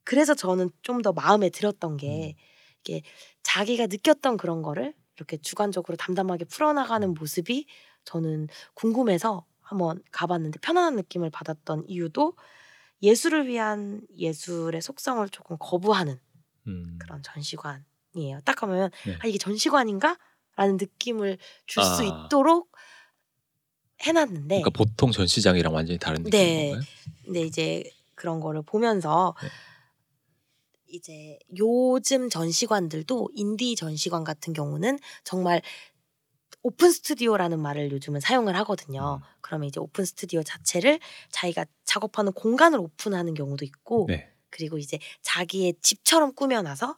그래서 저는 좀 더 마음에 들었던 게 음. 이게 자기가 느꼈던 그런 거를 이렇게 주관적으로 담담하게 음. 풀어나가는 모습이 저는 궁금해서 한번 가봤는데 편안한 느낌을 받았던 이유도 예술을 위한 예술의 속성을 조금 거부하는 음. 그런 전시관이에요. 딱 가면 네. 아 이게 전시관인가? 라는 느낌을 줄수 아. 있도록 해놨는데 그러니까 보통 전시장이랑 완전히 다른 느낌인 네. 건가요? 근데 이제 그런 거를 보면서 네. 이제 요즘 전시관들도 인디 전시관 같은 경우는 정말 오픈 스튜디오라는 말을 요즘은 사용을 하거든요. 음. 그러면 이제 오픈 스튜디오 자체를 자기가 작업하는 공간을 오픈하는 경우도 있고 네. 그리고 이제 자기의 집처럼 꾸며놔서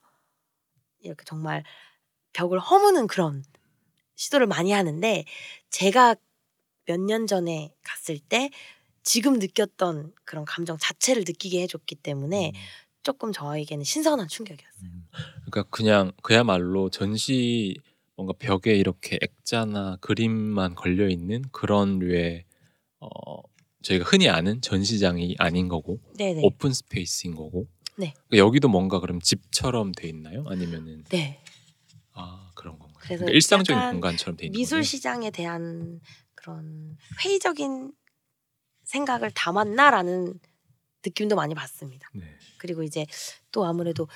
이렇게 정말 벽을 허무는 그런 시도를 많이 하는데 제가 몇 년 전에 갔을 때 지금 느꼈던 그런 감정 자체를 느끼게 해줬기 때문에 음. 조금 저에게는 신선한 충격이었어요. 음. 그러니까 그냥 그야말로 전시 뭔가 벽에 이렇게 액자나 그림만 걸려 있는 그런 류의 어 저희가 흔히 아는 전시장이 아닌 거고 네네. 오픈 스페이스인 거고. 네. 그러니까 여기도 뭔가 그럼 집처럼 돼 있나요? 아니면은 네. 아 그런 건가요? 그래서 그러니까 일상적인 공간처럼 돼 있는 미술 거네요? 시장에 대한 그런 회의적인 생각을 담았나라는 느낌도 많이 받습니다. 네. 그리고 이제 또 아무래도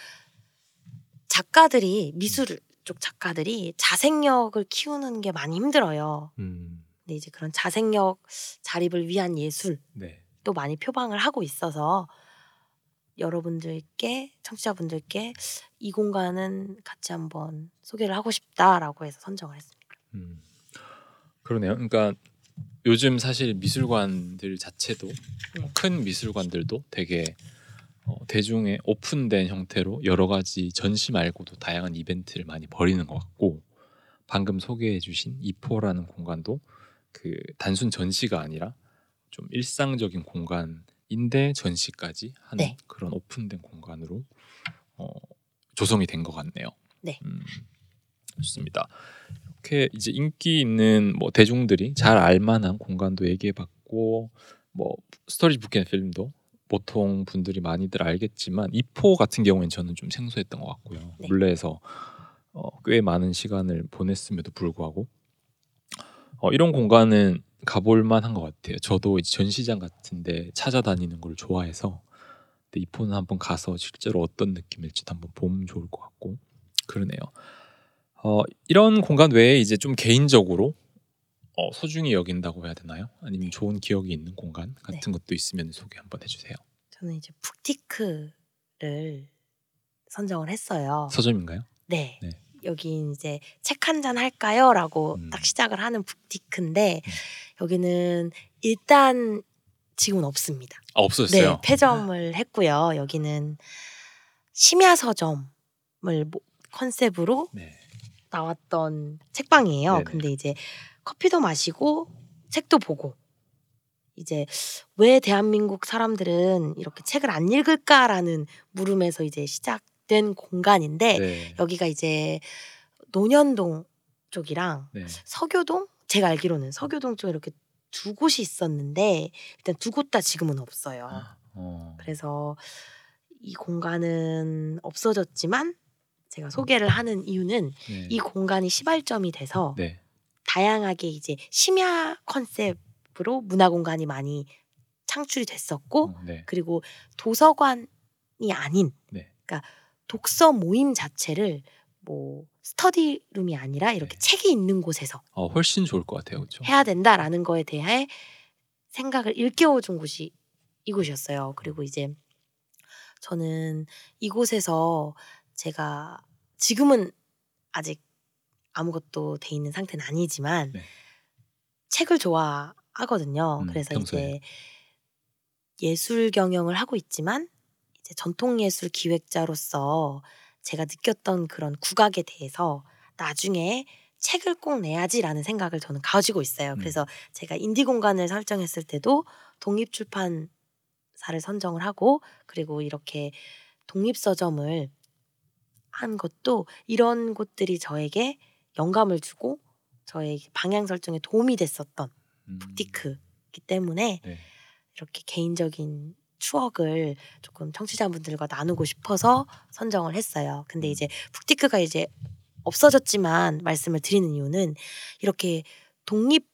작가들이 미술 쪽 작가들이 자생력을 키우는 게 많이 힘들어요. 음. 근데 이제 그런 자생력 자립을 위한 예술도 네. 많이 표방을 하고 있어서 여러분들께 청취자분들께 이 공간은 같이 한번 소개를 하고 싶다라고 해서 선정을 했습니다. 음. 그러네요. 그러니까 요즘 사실 미술관들 자체도 네. 큰 미술관들도 되게 어, 대중에 오픈된 형태로 여러 가지 전시 말고도 다양한 이벤트를 많이 벌이는 것 같고 방금 소개해주신 이포라는 공간도 그 단순 전시가 아니라 좀 일상적인 공간인데 전시까지 하는 네. 그런 오픈된 공간으로 어, 조성이 된 것 같네요. 네. 음, 좋습니다. 이렇게 이제 인기 있는 뭐 대중들이 잘 알만한 공간도 얘기해봤고 뭐 스토리 북앤 필름도 보통 분들이 많이들 알겠지만 이포 같은 경우에는 저는 좀 생소했던 것 같고요. 네. 물레에서 어, 꽤 많은 시간을 보냈음에도 불구하고 어, 이런 공간은 가볼 만한 것 같아요. 저도 이제 전시장 같은데 찾아다니는 걸 좋아해서 근데 이포는 한번 가서 실제로 어떤 느낌일지도 한번 보면 좋을 것 같고 그러네요. 어, 이런 공간 외에 이제 좀 개인적으로 어, 소중히 여긴다고 해야 되나요? 아니면 좋은 기억이 있는 공간 같은 것도 있으면 소개 한번 해주세요. 저는 이제 북티크를 선정을 했어요. 서점인가요? 네. 네. 여기 이제 책 한 잔 할까요?라고 음. 딱 시작을 하는 북티크인데 음. 여기는 일단 지금은 없습니다. 아, 없어졌어요. 네, 폐점을 했고요. 여기는 심야 서점을 모- 컨셉으로 네. 나왔던 책방이에요. 네네. 근데 이제 커피도 마시고 책도 보고 이제 왜 대한민국 사람들은 이렇게 책을 안 읽을까라는 물음에서 이제 시작된 공간인데 네. 여기가 이제 논현동 쪽이랑 네. 서교동 제가 알기로는 서교동 쪽에 이렇게 두 곳이 있었는데 일단 두 곳 다 지금은 없어요. 어. 그래서 이 공간은 없어졌지만 제가 소개를 하는 이유는 네. 이 공간이 시발점이 돼서 네. 다양하게 이제 심야 컨셉으로 문화 공간이 많이 창출이 됐었고 어, 네. 그리고 도서관이 아닌 네. 그러니까 독서 모임 자체를 뭐 스터디룸이 아니라 이렇게 네. 책이 있는 곳에서 어, 훨씬 좋을 것 같아요, 그렇죠? 해야 된다라는 거에 대해 생각을 일깨워 준 곳이 이곳이었어요. 그리고 이제 저는 이곳에서 제가 지금은 아직 아무것도 돼 있는 상태는 아니지만 네. 책을 좋아하거든요. 음, 그래서 평소에. 이제 예술 경영을 하고 있지만 이제 전통 예술 기획자로서 제가 느꼈던 그런 국악에 대해서 나중에 책을 꼭 내야지라는 생각을 저는 가지고 있어요. 음. 그래서 제가 인디 공간을 설정했을 때도 독립 출판사를 선정을 하고 그리고 이렇게 독립 서점을 한 것도 이런 곳들이 저에게 영감을 주고 저의 방향 설정에 도움이 됐었던 음, 북티크이기 때문에 네. 이렇게 개인적인 추억을 조금 청취자분들과 나누고 싶어서 선정을 했어요. 근데 이제 북티크가 이제 없어졌지만 말씀을 드리는 이유는 이렇게 독립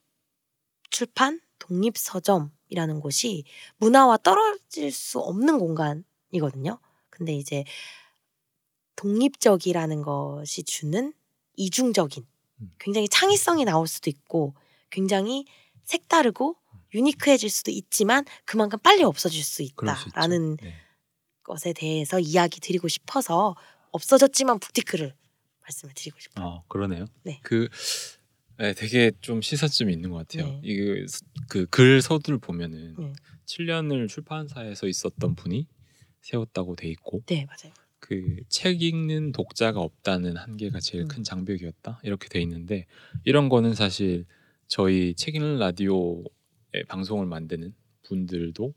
출판, 독립 서점이라는 곳이 문화와 떨어질 수 없는 공간이거든요. 근데 이제 독립적이라는 것이 주는 이중적인 음. 굉장히 창의성이 나올 수도 있고 굉장히 색다르고 유니크해질 수도 있지만 그만큼 빨리 없어질 수. 있다라는 네. 것에 대해서 이야기 드리고 싶어서 없어졌지만 북티크를 말씀을 드리고 싶어요. 어, 그러네요. 네. 그 네, 되게 좀 시사점이 있는 것 같아요. 네. 이게 그글 서두를 보면은 네. 7년을 출판사에서 있었던 분이 세웠다고 돼 있고 네, 맞아요. 그 책 읽는 독자가 없다는 한계가 제일 음. 큰 장벽이었다 이렇게 돼 있는데 이런 거는 사실 저희 책 읽는 라디오의 방송을 만드는 분들도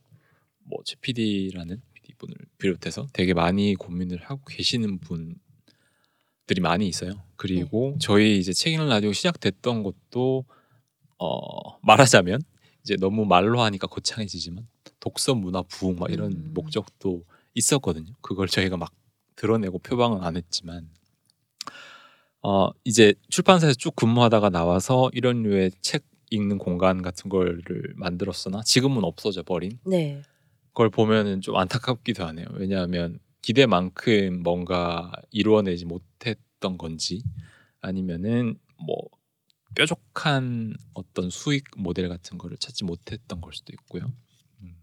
뭐 최PD라는 PD 분을 비롯해서 되게 많이 고민을 하고 계시는 분들이 많이 있어요. 그리고 저희 이제 책 읽는 라디오 시작됐던 것도 어 말하자면 이제 너무 말로 하니까 거창해지지만 독서 문화 부흥 막 이런 음. 목적도 있었거든요. 그걸 저희가 막 드러내고 표방은 안 했지만 어 이제 출판사에서 쭉 근무하다가 나와서 이런 류의 책 읽는 공간 같은 거를 만들었으나 지금은 없어져 버린 네. 걸 보면은 좀 안타깝기도 하네요. 왜냐하면 기대만큼 뭔가 이루어내지 못했던 건지 아니면은 뭐 뾰족한 어떤 수익 모델 같은 거를 찾지 못했던 걸 수도 있고요.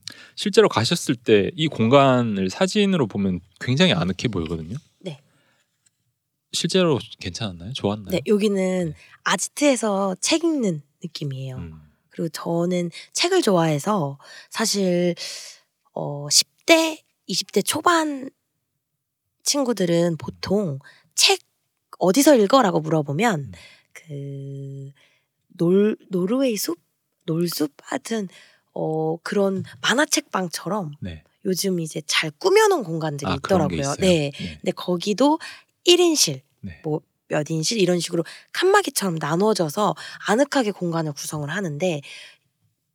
음. 실제로 가셨을 때 이 공간을 사진으로 보면 굉장히 아늑해 보이거든요. 네. 실제로 괜찮았나요? 좋았나요? 네, 여기는 네. 아지트에서 책 읽는 느낌이에요. 음. 그리고 저는 책을 좋아해서 사실 어 10대, 20대 초반 친구들은 보통 책 어디서 읽어라고 물어보면 음. 그 놀, 노르웨이 숲, 놀숲 하여튼 어 그런 만화책방처럼 네. 요즘 이제 잘 꾸며놓은 공간들이 아 있더라고요. 네. 네. 근데 거기도 1인실 네. 뭐 몇 인실 이런 식으로 칸막이처럼 나누어져서 아늑하게 공간을 구성을 하는데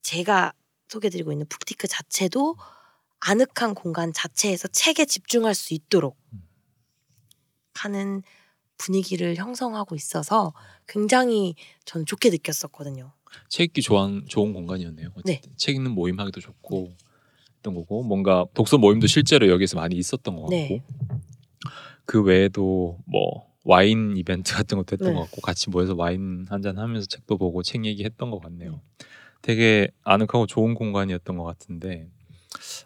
제가 소개드리고 있는 북티크 자체도 아늑한 공간 자체에서 책에 집중할 수 있도록 음. 하는 분위기를 형성하고 있어서 굉장히 저는 좋게 느꼈었거든요. 책 읽기 좋은 좋은 공간이었네요. 어쨌든 책 읽는 모임 하기도 좋고 했던 거고 뭔가 독서 모임도 실제로 여기서 많이 있었던 것 같고 네. 그 외에도 뭐 와인 이벤트 같은 것도 했던 네. 것 같고 같이 모여서 와인 한 잔 하면서 책도 보고 책 얘기했던 것 같네요. 되게 아늑하고 좋은 공간이었던 것 같은데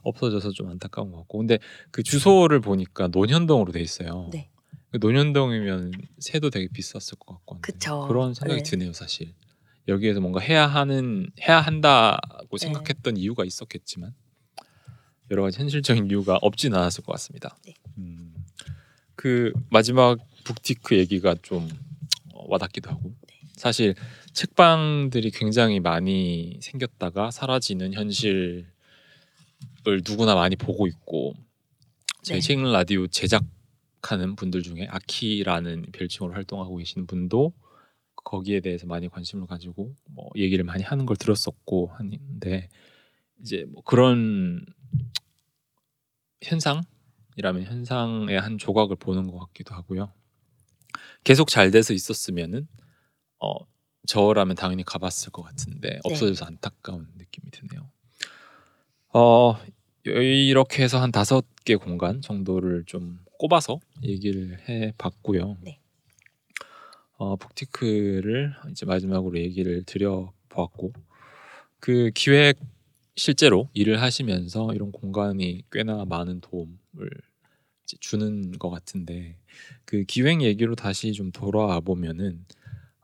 없어져서 좀 안타까운 것 같고 근데 그 주소를 보니까 논현동으로 돼 있어요. 네. 그 논현동이면 새도 되게 비쌌을 것 같고 그쵸. 그런 생각이 네. 드네요 사실 여기에서 뭔가 해야 하는 해야 한다고 네. 생각했던 이유가 있었겠지만 여러 가지 현실적인 이유가 없진 않았을 것 같습니다. 네. 음, 그 마지막 북티크 얘기가 좀 어, 와닿기도 하고 네. 사실 책방들이 굉장히 많이 생겼다가 사라지는 현실을 누구나 많이 보고 있고 저희 네. 책 라디오 제작 하는 분들 중에 아키라는 별칭으로 활동하고 계시는 분도 거기에 대해서 많이 관심을 가지고 뭐 얘기를 많이 하는 걸 들었었고 하는데 이제 뭐 그런 현상이라면 현상의 한 조각을 보는 것 같기도 하고요. 계속 잘 돼서 있었으면은 어 저라면 당연히 가봤을 것 같은데 없어져서 안타까운 느낌이 드네요. 어 이렇게 해서 한 다섯 개 공간 정도를 좀 꼽아서 얘기를 해봤고요. 네. 어, 북티크를 이제 마지막으로 얘기를 드려 보았고 그 기획 실제로 일을 하시면서 이런 공간이 꽤나 많은 도움을 주는 것 같은데 그 기획 얘기로 다시 좀 돌아와 보면은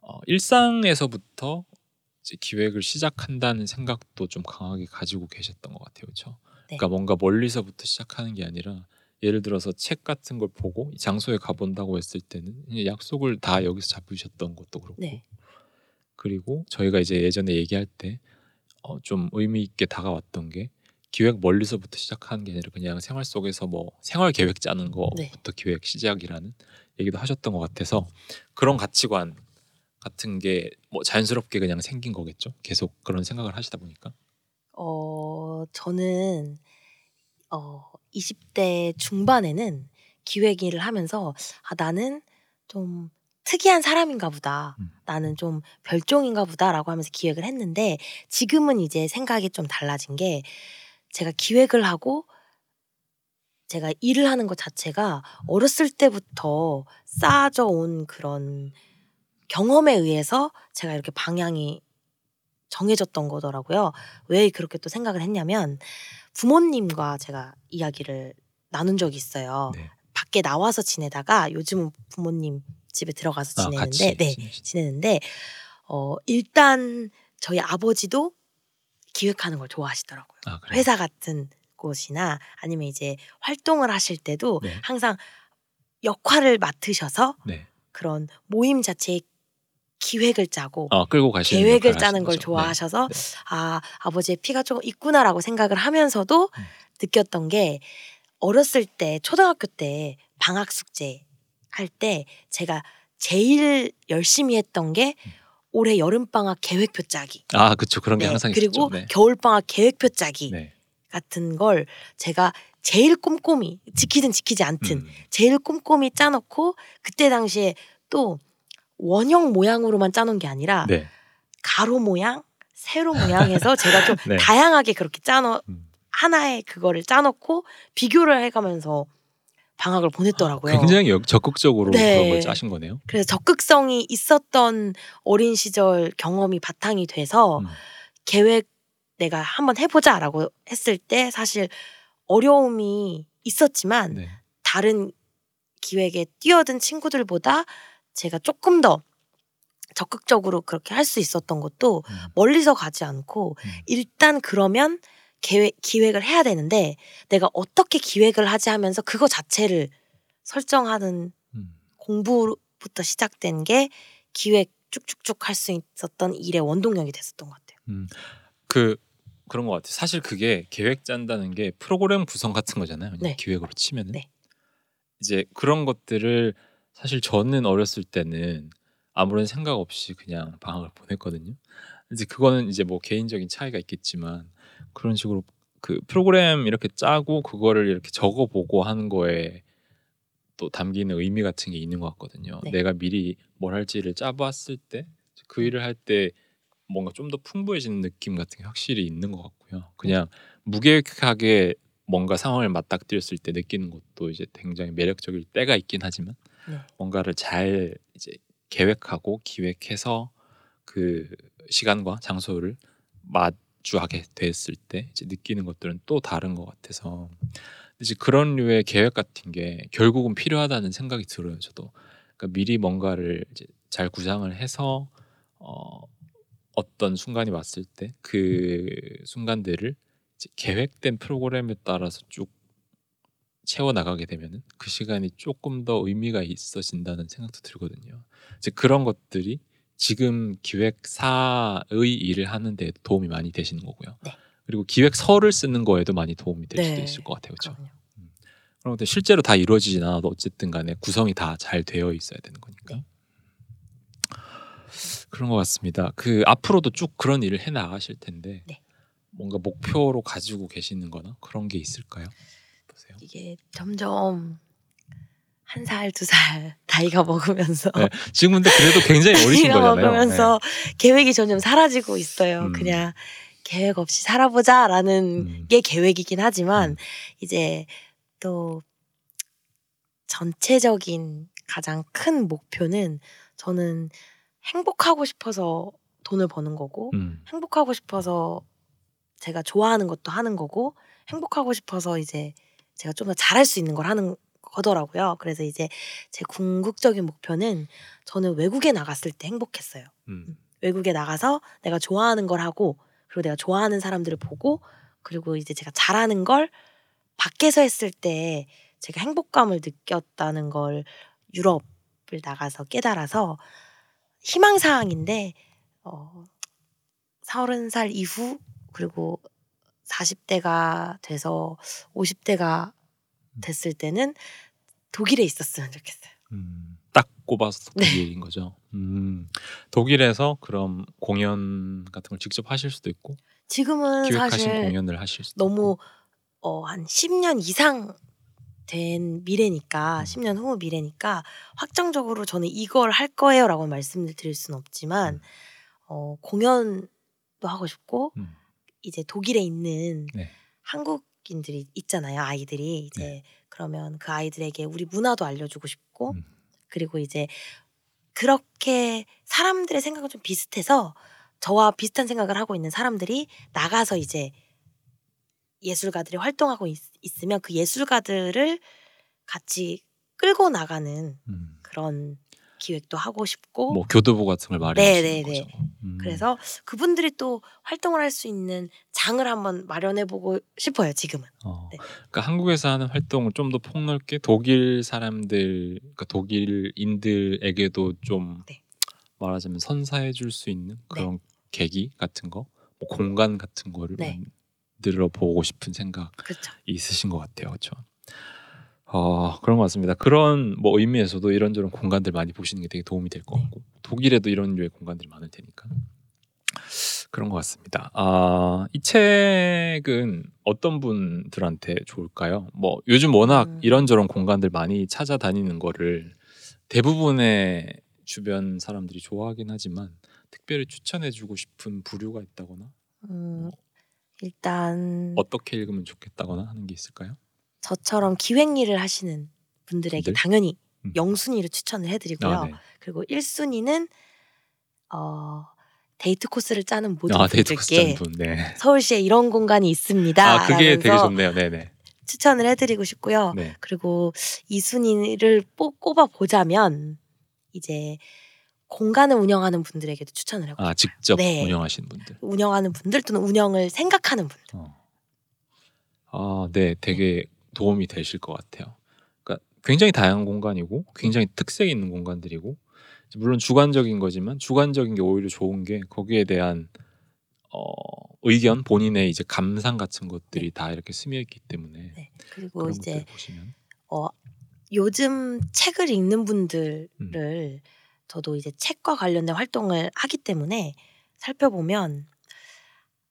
어, 일상에서부터 이제 기획을 시작한다는 생각도 좀 강하게 가지고 계셨던 것 같아요, 그렇죠? 네. 그러니까 뭔가 멀리서부터 시작하는 게 아니라 예를 들어서 책 같은 걸 보고 이 장소에 가본다고 했을 때는 약속을 다 여기서 잡으셨던 것도 그렇고 네. 그리고 저희가 이제 예전에 얘기할 때 어, 좀 의미 있게 다가왔던 게 기획 멀리서부터 시작하는 게 아니라 그냥 생활 속에서 뭐 생활 계획 짜는 거부터 네. 기획 시작이라는 얘기도 하셨던 것 같아서 그런 가치관 같은 게 뭐 자연스럽게 그냥 생긴 거겠죠. 계속 그런 생각을 하시다 보니까. 어 저는 어 20대 중반에는 기획 일을 하면서 '아 나는 좀 특이한 사람인가 보다. 음. 나는 좀 별종인가 보다.'라고 하면서 기획을 했는데 지금은 이제 생각이 좀 달라진 게 제가 기획을 하고 제가 일을 하는 것 자체가 어렸을 때부터 쌓아져 온 그런 경험에 의해서 제가 이렇게 방향이 정해졌던 거더라고요. 왜 그렇게 또 생각을 했냐면 부모님과 제가 이야기를 나눈 적이 있어요. 네. 밖에 나와서 지내다가 요즘은 부모님 집에 들어가서 아, 지내는데 같이 네, 지내시죠. 지내는데 어 일단 저희 아버지도 기획하는 걸 좋아하시더라고요. 아? 회사 같은 곳이나 아니면 이제 활동을 하실 때도 네. 항상 역할을 맡으셔서 네. 그런 모임 자체에 기획을 짜고 아, 끌고 가시는 계획을 짜는 걸 거죠. 좋아하셔서 네. 아 아버지의 피가 조금 있구나라고 생각을 하면서도 음. 느꼈던 게 어렸을 때 초등학교 때 방학 숙제 할 때 제가 제일 열심히 했던 게 음. 올해 여름 방학 계획표 짜기. 아, 그렇죠. 그런 게 네, 항상 그리고. 네. 겨울 방학 계획표 짜기 네. 같은 걸 제가 제일 꼼꼼히 지키든 지키지 않든 음. 제일 꼼꼼히 짜놓고 그때 당시에 또 원형 모양으로만 짜놓은 게 아니라 네. 가로 모양, 세로 모양해서 제가 좀 네. 다양하게 그렇게 짜놓 음. 하나의 그거를 짜놓고 비교를 해가면서 방학을 보냈더라고요. 굉장히 역- 적극적으로 네. 그런 걸 짜신 거네요. 그래서 적극성이 있었던 어린 시절 경험이 바탕이 돼서 음. 계획 내가 한번 해보자라고 했을 때 사실 어려움이 있었지만 네. 다른 기획에 뛰어든 친구들보다 제가 조금 더 적극적으로 그렇게 할 수 있었던 것도 음. 멀리서 가지 않고 음. 일단 그러면 계획, 기획을 해야 되는데 내가 어떻게 기획을 하지 하면서 그거 자체를 설정하는 음. 공부부터 시작된 게 기획 쭉쭉쭉 할 수 있었던 일의 원동력이 됐었던 것 같아요. 음. 그 그런 것 같아요. 사실 그게 계획 짠다는 게 프로그램 구성 같은 거잖아요. 네. 기획으로 치면은 네. 이제 그런 것들을 사실 저는 어렸을 때는 아무런 생각 없이 그냥 방학을 보냈거든요. 이제 그거는 이제 뭐 개인적인 차이가 있겠지만 그런 식으로 그 프로그램 이렇게 짜고 그거를 이렇게 적어보고 하는 거에 또 담기는 의미 같은 게 있는 것 같거든요. 네. 내가 미리 뭘 할지를 짜봤을 때 그 일을 할 때 뭔가 좀 더 풍부해지는 느낌 같은 게 확실히 있는 것 같고요. 그냥 무계획하게 뭔가 상황을 맞닥뜨렸을 때 느끼는 것도 이제 굉장히 매력적일 때가 있긴 하지만 네. 뭔가를 잘 이제 계획하고 기획해서 그 시간과 장소를 마주하게 됐을 때 이제 느끼는 것들은 또 다른 것 같아서 이제 그런 류의 계획 같은 게 결국은 필요하다는 생각이 들어요. 저도 그러니까 미리 뭔가를 이제 잘 구상을 해서 어, 어떤 순간이 왔을 때 그 순간들을 계획된 프로그램에 따라서 쭉 채워 나가게 되면은 그 시간이 조금 더 의미가 있어진다는 생각도 들거든요. 이제 그런 것들이 지금 기획사의 일을 하는데 도움이 많이 되시는 거고요. 네. 그리고 기획서를 쓰는 거에도 많이 도움이 될 수도 네. 있을 것 같아요. 그렇죠? 그럼요. 그런 것들 실제로 다 이루어지진 않아도 어쨌든 간에 구성이 다 잘 되어 있어야 되는 거니까. 네. 그런 것 같습니다. 그 앞으로도 쭉 그런 일을 해 나가실 텐데 네. 뭔가 목표로 가지고 계시는 거나 그런 게 있을까요? 보세요. 이게 점점 한 살, 두 살 나이가 먹으면서 네, 지금 근데 그래도 굉장히 어리신 거잖아요. 먹으면서 계획이 점점 사라지고 있어요. 음. 그냥 계획 없이 살아보자라는 음. 게 계획이긴 하지만 음. 이제 또 전체적인 가장 큰 목표는 저는 행복하고 싶어서 돈을 버는 거고 음. 행복하고 싶어서 제가 좋아하는 것도 하는 거고 행복하고 싶어서 이제 제가 좀 더 잘할 수 있는 걸 하는 거더라고요. 그래서 이제 제 궁극적인 목표는 저는 외국에 나갔을 때 행복했어요. 음. 외국에 나가서 내가 좋아하는 걸 하고 그리고 내가 좋아하는 사람들을 보고 그리고 이제 제가 잘하는 걸 밖에서 했을 때 제가 행복감을 느꼈다는 걸 유럽을 나가서 깨달아서 희망사항인데 어, 30살 이후 그리고 40대가 돼서 50대가 됐을 때는 독일에 있었으면 좋겠어요. 음. 딱 꼽아서 네. 독일인 거죠. 음. 독일에서 그럼 공연 같은 걸 직접 하실 수도 있고 지금은 기획하신 사실 공연을 하실 수도 너무. 어, 한 10년 이상 된 미래니까 음. 10년 후 미래니까 확정적으로 저는 이걸 할 거예요라고 말씀을 드릴 수는 없지만 음. 어, 공연도 하고 싶고 음. 이제 독일에 있는 네. 한국인들이 있잖아요 아이들이 이제 네. 그러면 그 아이들에게 우리 문화도 알려주고 싶고 음. 그리고 이제 그렇게 사람들의 생각은 좀 비슷해서 저와 비슷한 생각을 하고 있는 사람들이 나가서 이제 예술가들이 활동하고 있, 으면그 예술가들을 같이 끌고 나가는 음. 그런 기획도 하고 싶고 뭐 교두보 같은 걸 마련하시는 네, 네, 네. 거죠. 음. 그래서 그분들이 또 활동을 할 수 있는 장을 한번 마련해 보고 싶어요 지금은 어, 네. 그러니까 한국에서 하는 활동을 좀 더 폭넓게 독일 사람들, 그러니까 독일인들에게도 좀 네. 말하자면 선사해 줄 수 있는 그런 계기 같은 거, 뭐 공간 같은 거를 네. 만들어 보고 싶은 생각이 그렇죠 있으신 것 같아요, 그렇죠? 어, 그런 것 같습니다. 그런 뭐 의미에서도 이런저런 공간들 많이 보시는 게 되게 도움이 될것 네. 같고 독일에도 이런 류의 공간들이 많을 테니까 그런 것 같습니다. 아, 이 책은 어떤 분들한테 좋을까요? 뭐 요즘 워낙 음. 이런저런 공간들 많이 찾아다니는 거를 대부분의 주변 사람들이 좋아하긴 하지만 특별히 추천해주고 싶은 부류가 있다거나 음, 일단 어떻게 읽으면 좋겠다거나 하는 게 있을까요? 저처럼 기획 일을 하시는 분들에게 분들? 당연히 음. 0순위를 추천을 해드리고요. 아, 네. 그리고 1순위는 어, 데이트 코스를 짜는 모든 아, 분들께 분. 네. 서울시에 이런 공간이 있습니다. 아, 그게 되게 좋네요. 네네. 추천을 해드리고 싶고요. 네. 그리고 2순위를 꼽아 보자면 이제 공간을 운영하는 분들에게도 추천을 하고 아, 직접 네. 운영하시는 분들. 운영하는 분들 또는 운영을 생각하는 분들. 어. 아, 네, 되게 도움이 되실 것 같아요. 그러니까 굉장히 다양한 공간이고 굉장히 특색 있는 공간들이고 물론 주관적인 거지만 주관적인 게 오히려 좋은 게 거기에 대한 어, 의견, 본인의 이제 감상 같은 것들이 다 이렇게 스며 있기 때문에 네. 그리고 이제 어, 요즘 책을 읽는 음. 분들을 저도 이제 책과 관련된 활동을 하기 때문에 살펴보면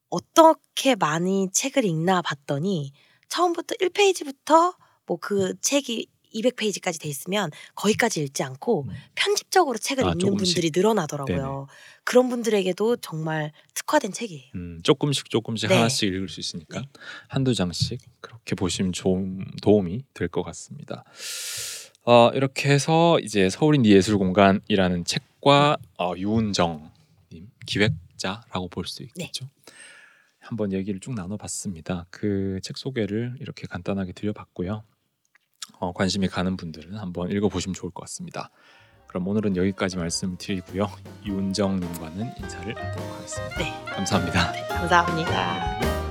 어떻게 많이 책을 읽나 봤더니 처음부터 1페이지부터 뭐 그 책이 200페이지까지 돼 있으면 거기까지 읽지 않고 음. 편집적으로 책을 아, 읽는 조금씩. 분들이 늘어나더라고요. 네네. 그런 분들에게도 정말 특화된 책이에요. 음, 조금씩 조금씩 네. 하나씩 읽을 수 있으니까 네. 한두 장씩 그렇게 보시면 좀 도움이 될 것 같습니다. 어, 이렇게 해서 이제 서울인디 예술공간이라는 책과 어, 유은정 님 기획자라고 볼 수 있겠죠. 한번 얘기를 쭉 나눠봤습니다. 그 책 소개를 이렇게 간단하게 드려봤고요. 어, 관심이 가는 분들은 한번 읽어보시면 좋을 것 같습니다. 그럼 오늘은 여기까지 말씀을 드리고요. 유은정님과는 인사를 나누도록 하겠습니다. 네. 감사합니다. 감사합니다.